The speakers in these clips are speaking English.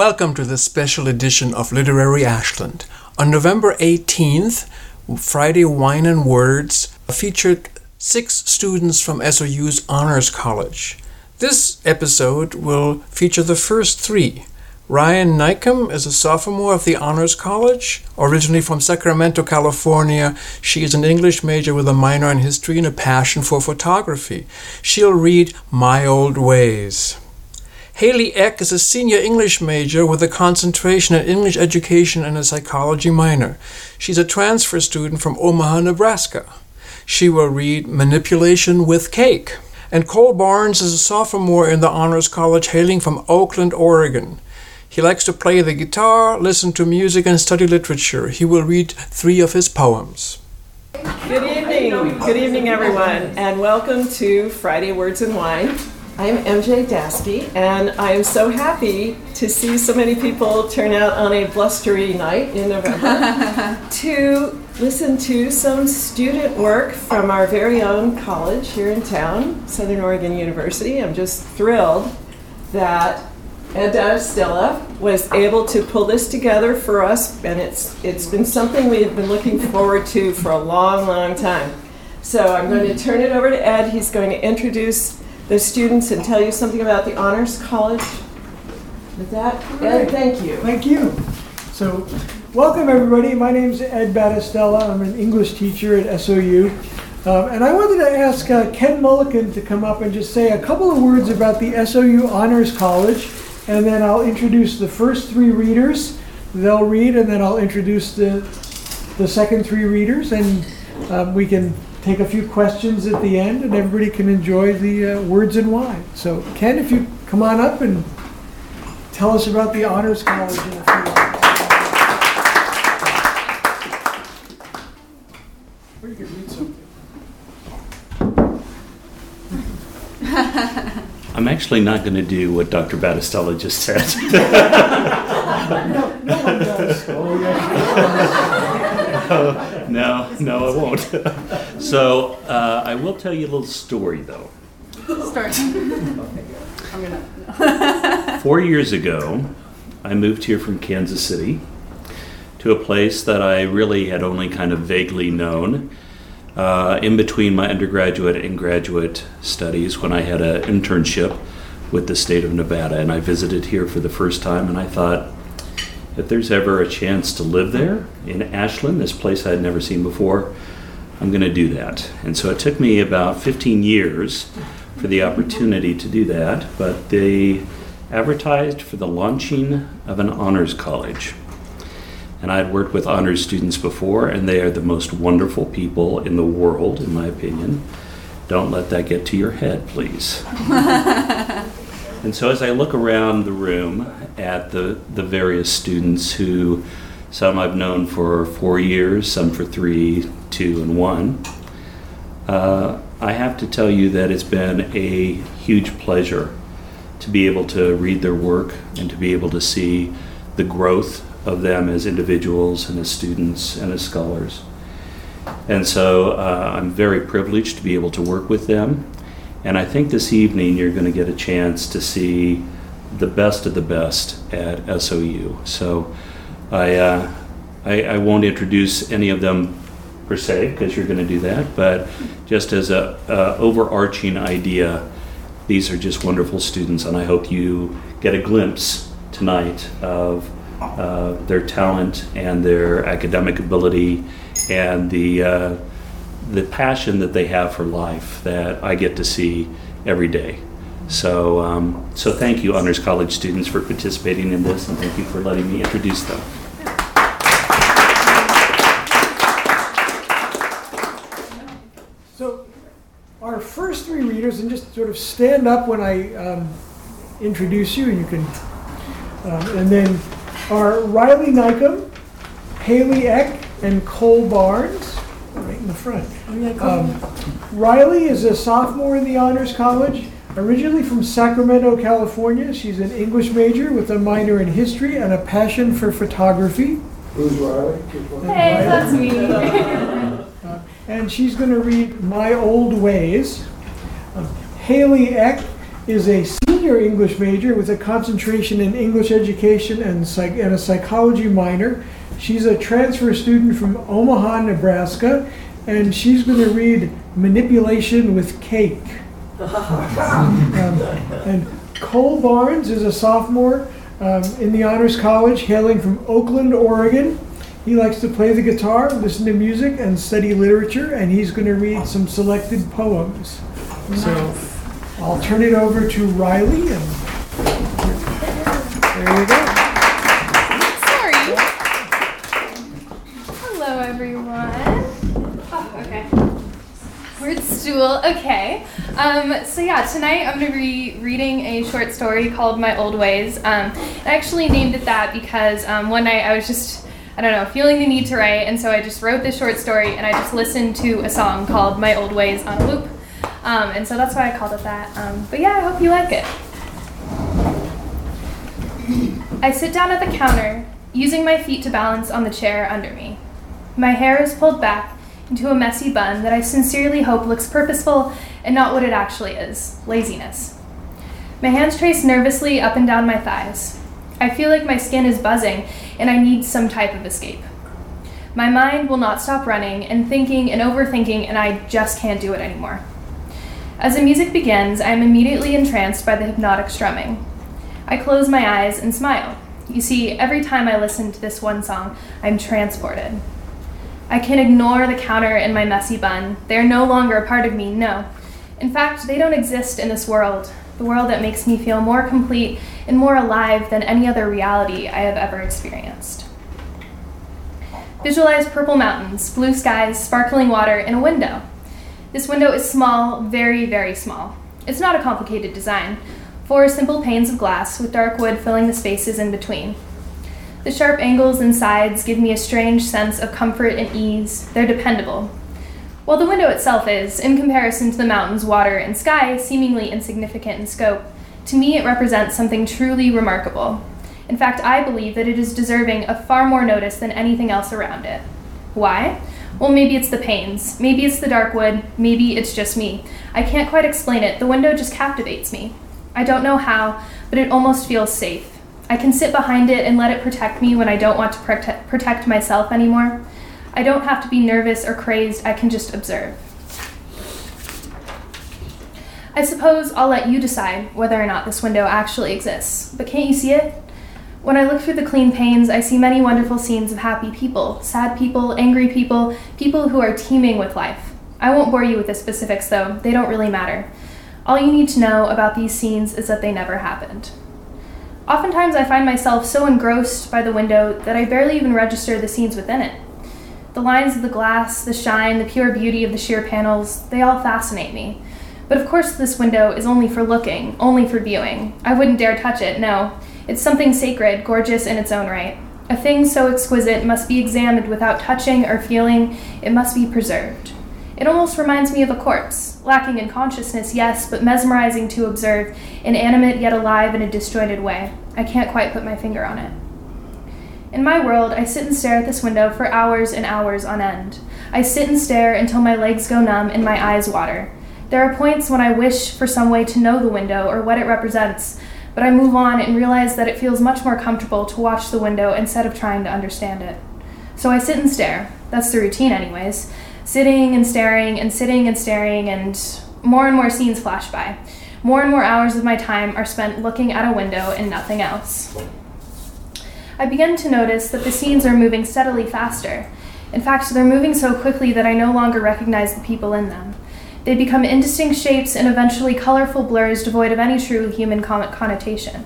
Welcome to this special edition of Literary Ashland. On November 18th, Friday Wine and Words featured six students from SOU's Honors College. This episode will feature the first three. Riley Nykum is a sophomore of the Honors College. Originally from Sacramento, California, she is an English major with a minor in history and a passion for photography. She'll read My Old Ways. Haley Eck is a senior English major with a concentration in English education and a psychology minor. She's a transfer student from Omaha, Nebraska. She will read Manipulation with Cake. And Cole Barnes is a sophomore in the Honors College hailing from Oakland, Oregon. He likes to play the guitar, listen to music, and study literature. He will read three of his poems. Good evening. Good evening, everyone, and welcome to Friday Words and Wine. I'm MJ Daskey, and I am so happy to see so many people turn out on a blustery night in November to listen to some student work from our very own college here in town, Southern Oregon University. I'm just thrilled that Ed Battistella was able to pull this together for us, and it's it's been something we have been looking forward to for a long, long time. So I'm going to turn it over to Ed. He's going to introduce the students and tell you something about the Honors College. With that, Ed, thank you. Thank you. So, welcome everybody. My name is Ed Battistella. I'm an English teacher at SOU. Um, and I wanted to ask uh, Ken Mulliken to come up and just say a couple of words about the SOU Honors College. And then I'll introduce the first three readers. They'll read, and then I'll introduce the, the second three readers. And um, we can take a few questions at the end, and everybody can enjoy the uh, words and wine. So, Ken, if you come on up and tell us about the Honors College in a few minutes. Or you could read something. I'm actually not going to do what Dr. Battistella just said. No, no one does. Oh, yes. no, no, I won't. so uh, I will tell you a little story, though. Start. Four years ago, I moved here from Kansas City to a place that I really had only kind of vaguely known. Uh, in between my undergraduate and graduate studies, when I had an internship with the state of Nevada, and I visited here for the first time, and I thought, if there's ever a chance to live there in Ashland, this place I had never seen before, I'm going to do that. And so it took me about 15 years for the opportunity to do that, but they advertised for the launching of an honors college. And I had worked with honors students before, and they are the most wonderful people in the world, in my opinion. Don't let that get to your head, please. and so as I look around the room at the, the various students who some I've known for four years, some for three, two, and one, uh, I have to tell you that it's been a huge pleasure to be able to read their work and to be able to see the growth of them as individuals and as students and as scholars. And so uh, I'm very privileged to be able to work with them. And I think this evening you're going to get a chance to see the best of the best at SOU. So I, uh, I, I won't introduce any of them per se because you're going to do that, but just as a, a overarching idea, these are just wonderful students, and I hope you get a glimpse tonight of uh, their talent and their academic ability and the uh, the passion that they have for life that I get to see every day. So, um, so thank you, Honors College students, for participating in this, and thank you for letting me introduce them. So, our first three readers, and just sort of stand up when I um, introduce you, and you can, um, and then are Riley Nykum, Haley Eck, and Cole Barnes, right in the front. Um, Riley is a sophomore in the Honors College. Originally from Sacramento, California, she's an English major with a minor in history and a passion for photography. Who's Riley? Hey, that's me. And she's going to read My Old Ways. Um, Haley Eck is a senior English major with a concentration in English education and, psych- and a psychology minor. She's a transfer student from Omaha, Nebraska, and she's going to read Manipulation with Cake. Um, and Cole Barnes is a sophomore um, in the Honors College, hailing from Oakland, Oregon. He likes to play the guitar, listen to music, and study literature, and he's going to read some selected poems. So I'll turn it over to Riley, and there you go. Sorry. Hello, everyone. Oh, okay. Word stool. Okay. Um, so yeah, tonight I'm going to be reading a short story called My Old Ways. Um, I actually named it that because um, one night I was just, I don't know, feeling the need to write, and so I just wrote this short story and I just listened to a song called My Old Ways on loop. Um, and so that's why I called it that. Um, but yeah, I hope you like it. I sit down at the counter, using my feet to balance on the chair under me. My hair is pulled back into a messy bun that I sincerely hope looks purposeful and not what it actually is laziness. My hands trace nervously up and down my thighs. I feel like my skin is buzzing and I need some type of escape. My mind will not stop running and thinking and overthinking, and I just can't do it anymore. As the music begins, I am immediately entranced by the hypnotic strumming. I close my eyes and smile. You see, every time I listen to this one song, I'm transported. I can ignore the counter and my messy bun. They are no longer a part of me, no. In fact, they don't exist in this world, the world that makes me feel more complete and more alive than any other reality I have ever experienced. Visualize purple mountains, blue skies, sparkling water, and a window. This window is small, very, very small. It's not a complicated design. Four simple panes of glass with dark wood filling the spaces in between. The sharp angles and sides give me a strange sense of comfort and ease. They're dependable. While the window itself is, in comparison to the mountains, water, and sky, seemingly insignificant in scope, to me it represents something truly remarkable. In fact, I believe that it is deserving of far more notice than anything else around it. Why? Well, maybe it's the panes, maybe it's the dark wood, maybe it's just me. I can't quite explain it. The window just captivates me. I don't know how, but it almost feels safe. I can sit behind it and let it protect me when I don't want to prote- protect myself anymore. I don't have to be nervous or crazed, I can just observe. I suppose I'll let you decide whether or not this window actually exists, but can't you see it? When I look through the clean panes, I see many wonderful scenes of happy people, sad people, angry people, people who are teeming with life. I won't bore you with the specifics, though, they don't really matter. All you need to know about these scenes is that they never happened. Oftentimes, I find myself so engrossed by the window that I barely even register the scenes within it. The lines of the glass, the shine, the pure beauty of the sheer panels, they all fascinate me. But of course, this window is only for looking, only for viewing. I wouldn't dare touch it, no. It's something sacred, gorgeous in its own right. A thing so exquisite must be examined without touching or feeling, it must be preserved. It almost reminds me of a corpse, lacking in consciousness, yes, but mesmerizing to observe, inanimate yet alive in a disjointed way. I can't quite put my finger on it. In my world, I sit and stare at this window for hours and hours on end. I sit and stare until my legs go numb and my eyes water. There are points when I wish for some way to know the window or what it represents, but I move on and realize that it feels much more comfortable to watch the window instead of trying to understand it. So I sit and stare. That's the routine, anyways. Sitting and staring and sitting and staring, and more and more scenes flash by. More and more hours of my time are spent looking at a window and nothing else. I begin to notice that the scenes are moving steadily faster. In fact, they're moving so quickly that I no longer recognize the people in them. They become indistinct shapes and eventually colorful blurs devoid of any true human connotation.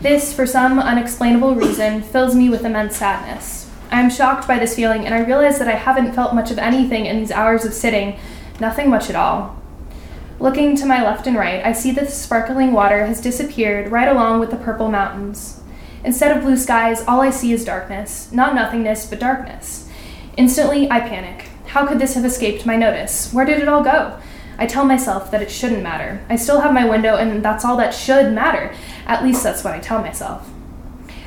This, for some unexplainable reason, fills me with immense sadness. I am shocked by this feeling, and I realize that I haven't felt much of anything in these hours of sitting, nothing much at all. Looking to my left and right, I see that the sparkling water has disappeared right along with the purple mountains. Instead of blue skies, all I see is darkness. Not nothingness, but darkness. Instantly, I panic. How could this have escaped my notice? Where did it all go? I tell myself that it shouldn't matter. I still have my window, and that's all that should matter. At least that's what I tell myself.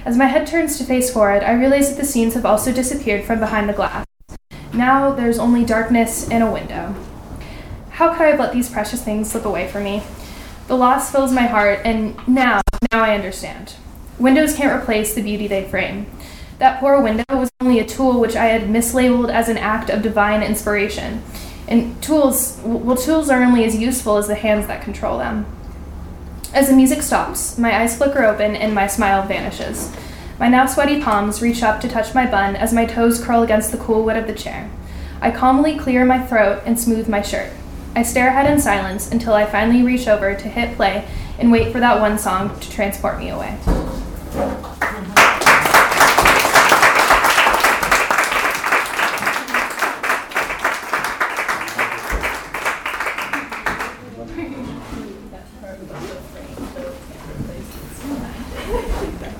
As my head turns to face forward, I realize that the scenes have also disappeared from behind the glass. Now there's only darkness and a window. How could I have let these precious things slip away from me? The loss fills my heart, and now, now I understand. Windows can't replace the beauty they frame. That poor window was only a tool which I had mislabeled as an act of divine inspiration. And tools, well, tools are only as useful as the hands that control them. As the music stops, my eyes flicker open and my smile vanishes. My now sweaty palms reach up to touch my bun as my toes curl against the cool wood of the chair. I calmly clear my throat and smooth my shirt. I stare ahead in silence until I finally reach over to hit play and wait for that one song to transport me away.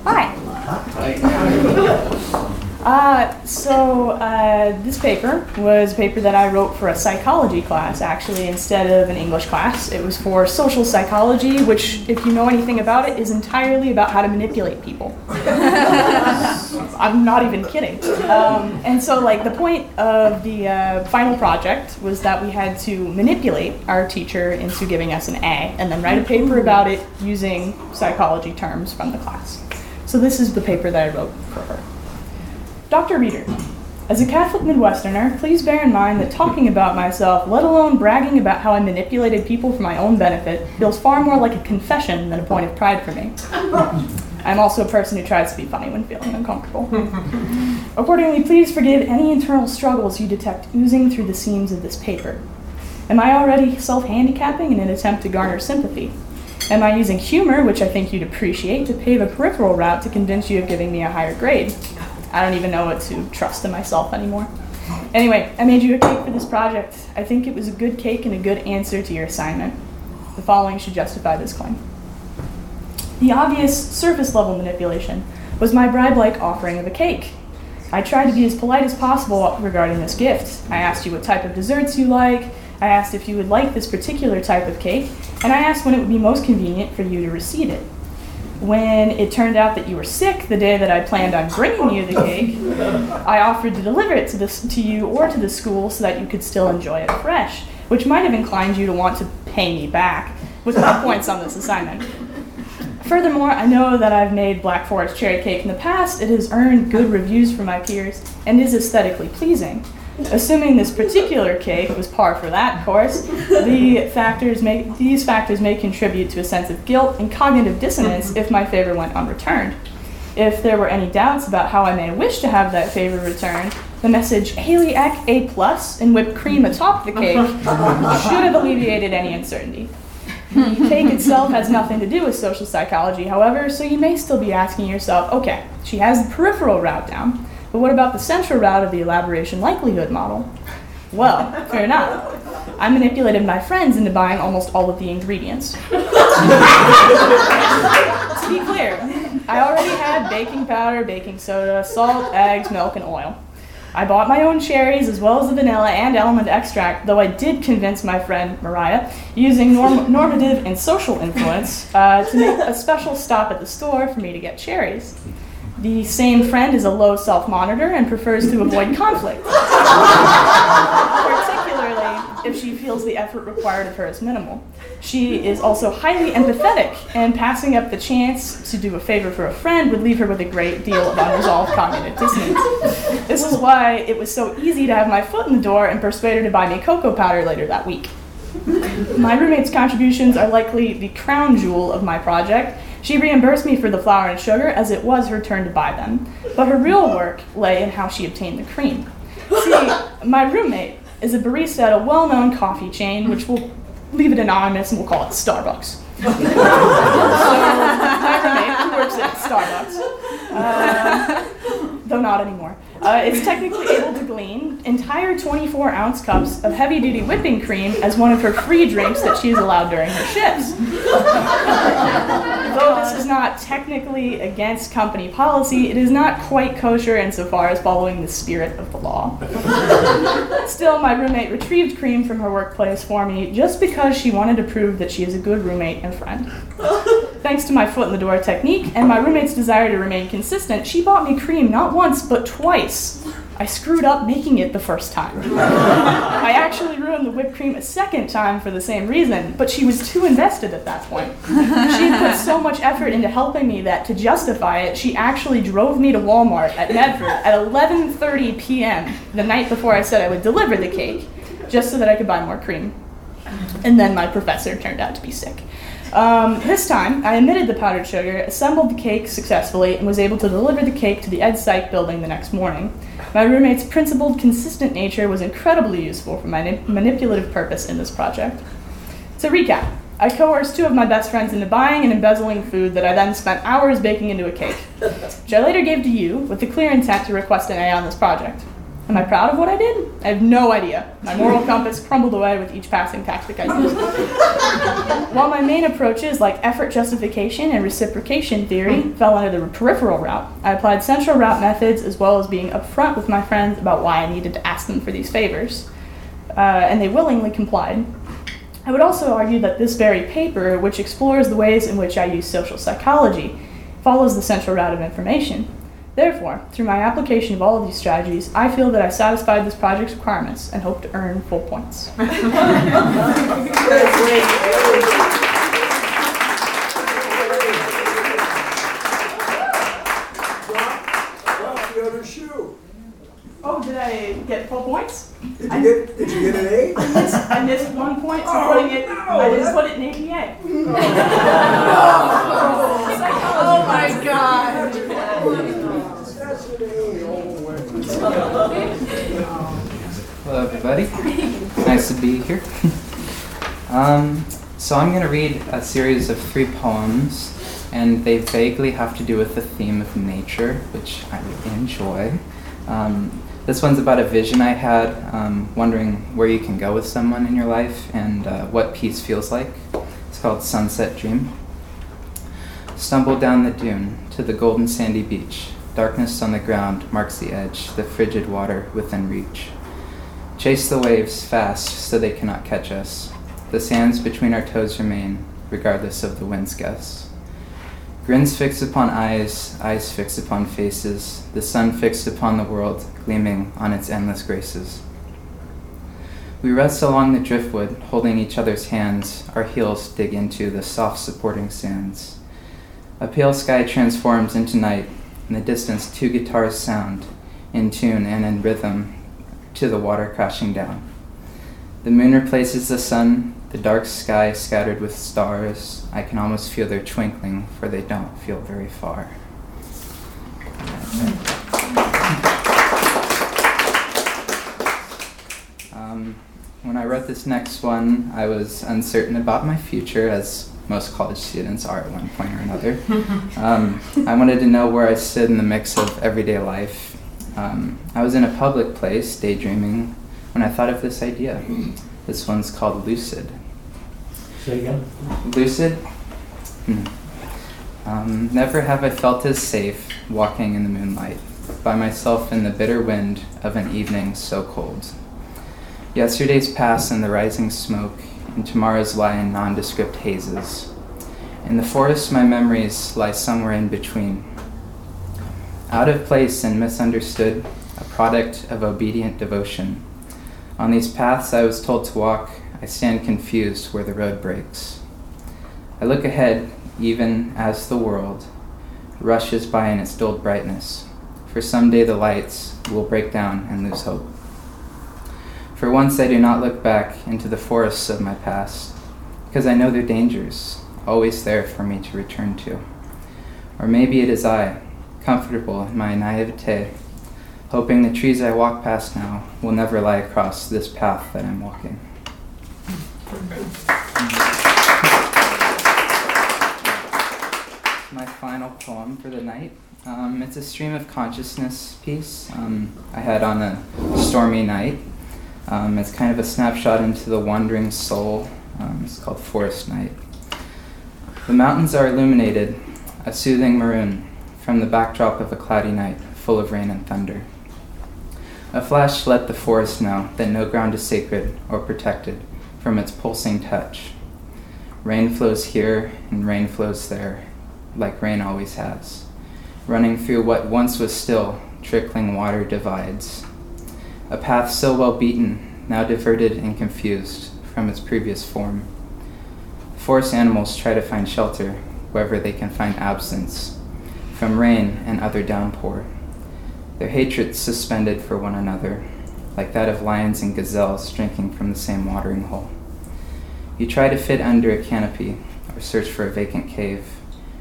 Hi. Uh, so uh, this paper was a paper that I wrote for a psychology class, actually, instead of an English class. It was for social psychology, which, if you know anything about it, is entirely about how to manipulate people. I'm not even kidding. Um, and so, like, the point of the uh, final project was that we had to manipulate our teacher into giving us an A, and then write a paper about it using psychology terms from the class. So this is the paper that I wrote for her. Dr. Reader, as a Catholic Midwesterner, please bear in mind that talking about myself, let alone bragging about how I manipulated people for my own benefit, feels far more like a confession than a point of pride for me. I'm also a person who tries to be funny when feeling uncomfortable. Accordingly, please forgive any internal struggles you detect oozing through the seams of this paper. Am I already self handicapping in an attempt to garner sympathy? Am I using humor, which I think you'd appreciate, to pave a peripheral route to convince you of giving me a higher grade? I don't even know what to trust in myself anymore. Anyway, I made you a cake for this project. I think it was a good cake and a good answer to your assignment. The following should justify this claim. The obvious surface level manipulation was my bribe like offering of a cake. I tried to be as polite as possible regarding this gift. I asked you what type of desserts you like, I asked if you would like this particular type of cake, and I asked when it would be most convenient for you to receive it. When it turned out that you were sick the day that I planned on bringing you the cake, I offered to deliver it to, this, to you or to the school so that you could still enjoy it fresh, which might have inclined you to want to pay me back with my points on this assignment. Furthermore, I know that I've made Black Forest cherry cake in the past. It has earned good reviews from my peers and is aesthetically pleasing. Assuming this particular cake was par for that course, the factors may, these factors may contribute to a sense of guilt and cognitive dissonance if my favor went unreturned. If there were any doubts about how I may wish to have that favor returned, the message Haley Eck A plus and whipped cream atop the cake should have alleviated any uncertainty. The cake itself has nothing to do with social psychology, however, so you may still be asking yourself, okay, she has the peripheral route down, but what about the central route of the elaboration likelihood model? Well, fair enough. I manipulated my friends into buying almost all of the ingredients. to be clear, I already had baking powder, baking soda, salt, eggs, milk, and oil. I bought my own cherries as well as the vanilla and almond extract, though I did convince my friend Mariah, using norm- normative and social influence, uh, to make a special stop at the store for me to get cherries. The same friend is a low self monitor and prefers to avoid conflict, particularly if she feels the effort required of her is minimal. She is also highly empathetic, and passing up the chance to do a favor for a friend would leave her with a great deal of unresolved cognitive dissonance. This is why it was so easy to have my foot in the door and persuade her to buy me cocoa powder later that week. My roommate's contributions are likely the crown jewel of my project. She reimbursed me for the flour and sugar as it was her turn to buy them, but her real work lay in how she obtained the cream. See, my roommate is a barista at a well known coffee chain, which we'll leave it anonymous and we'll call it Starbucks. so, my roommate, who works at Starbucks, uh, though not anymore, uh, is technically able to glean entire 24 ounce cups of heavy duty whipping cream as one of her free drinks that she is allowed during her shifts. Though is not technically against company policy, it is not quite kosher insofar as following the spirit of the law. Still, my roommate retrieved cream from her workplace for me just because she wanted to prove that she is a good roommate and friend. Thanks to my foot in the door technique and my roommate's desire to remain consistent, she bought me cream not once but twice. I screwed up making it the first time. I actually ruined the whipped cream a second time for the same reason, but she was too invested at that point. She had put so much effort into helping me that to justify it, she actually drove me to Walmart at Medford at 11:30 p.m. the night before I said I would deliver the cake, just so that I could buy more cream. And then my professor turned out to be sick. Um, this time, I omitted the powdered sugar, assembled the cake successfully, and was able to deliver the cake to the Ed Psych building the next morning. My roommate's principled, consistent nature was incredibly useful for my manip- manipulative purpose in this project. To recap, I coerced two of my best friends into buying and embezzling food that I then spent hours baking into a cake, which I later gave to you with the clear intent to request an A on this project. Am I proud of what I did? I have no idea. My moral compass crumbled away with each passing tactic I used. While my main approaches like effort justification and reciprocation theory fell under the peripheral route, I applied central route methods as well as being upfront with my friends about why I needed to ask them for these favors. Uh, and they willingly complied. I would also argue that this very paper, which explores the ways in which I use social psychology, follows the central route of information. Therefore, through my application of all of these strategies, I feel that I satisfied this project's requirements and hope to earn full points. Drop the other shoe. Oh, did I get full points? Did you get, did you get an A? I missed, I missed one point for oh, putting it. I didn't put it in APA. Oh my God. That's an A all the way. Everybody. nice to be here. um, so, I'm going to read a series of three poems, and they vaguely have to do with the theme of nature, which I really enjoy. Um, this one's about a vision I had, um, wondering where you can go with someone in your life and uh, what peace feels like. It's called Sunset Dream. Stumble down the dune to the golden sandy beach. Darkness on the ground marks the edge, the frigid water within reach. Chase the waves fast so they cannot catch us. The sands between our toes remain, regardless of the wind's gusts. Grins fixed upon eyes, eyes fixed upon faces, the sun fixed upon the world, gleaming on its endless graces. We rest along the driftwood, holding each other's hands, our heels dig into the soft supporting sands. A pale sky transforms into night, in the distance two guitars sound, in tune and in rhythm, to the water crashing down. The moon replaces the sun, the dark sky scattered with stars. I can almost feel their twinkling, for they don't feel very far. Um, when I wrote this next one, I was uncertain about my future, as most college students are at one point or another. Um, I wanted to know where I stood in the mix of everyday life. Um, I was in a public place, daydreaming, when I thought of this idea. This one's called Lucid. Say again? Lucid? Hmm. Um, never have I felt as safe walking in the moonlight, by myself in the bitter wind of an evening so cold. Yesterday's pass in the rising smoke, and tomorrow's lie in nondescript hazes. In the forest, my memories lie somewhere in between. Out of place and misunderstood, a product of obedient devotion. On these paths I was told to walk, I stand confused where the road breaks. I look ahead, even as the world rushes by in its dulled brightness, for someday the lights will break down and lose hope. For once I do not look back into the forests of my past, because I know their dangers, always there for me to return to. Or maybe it is I, comfortable in my naivete, hoping the trees I walk past now will never lie across this path that I'm walking. My final poem for the night. Um, it's a stream of consciousness piece um, I had on a stormy night. Um, it's kind of a snapshot into the wandering soul. Um, it's called Forest Night. The mountains are illuminated, a soothing maroon, from the backdrop of a cloudy night full of rain and thunder. A flash let the forest know that no ground is sacred or protected from its pulsing touch. Rain flows here and rain flows there, like rain always has. Running through what once was still, trickling water divides, a path so well beaten, now diverted and confused from its previous form. Forest animals try to find shelter wherever they can find absence from rain and other downpour, their hatred suspended for one another, like that of lions and gazelles drinking from the same watering hole. You try to fit under a canopy or search for a vacant cave,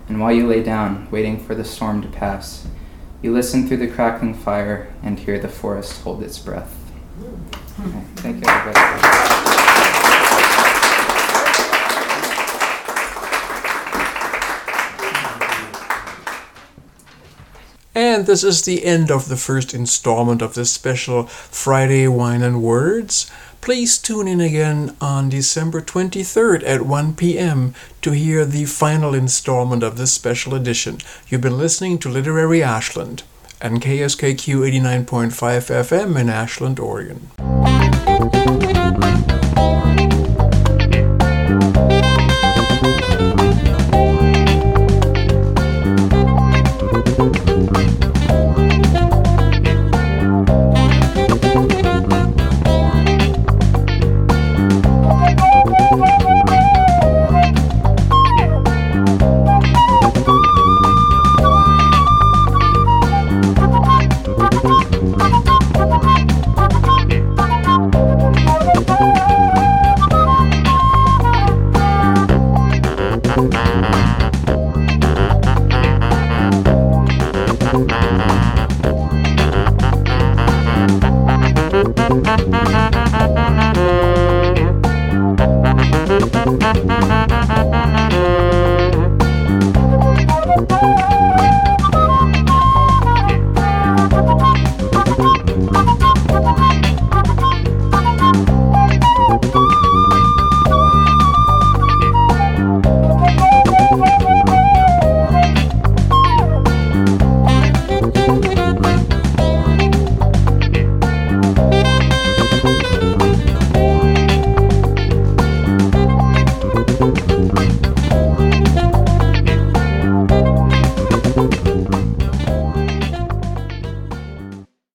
and while you lay down, waiting for the storm to pass, you listen through the crackling fire and hear the forest hold its breath. Hmm. Okay, thank you, everybody. And this is the end of the first installment of this special Friday Wine and Words. Please tune in again on December 23rd at 1 p.m. to hear the final installment of this special edition. You've been listening to Literary Ashland and KSKQ 89.5 FM in Ashland, Oregon.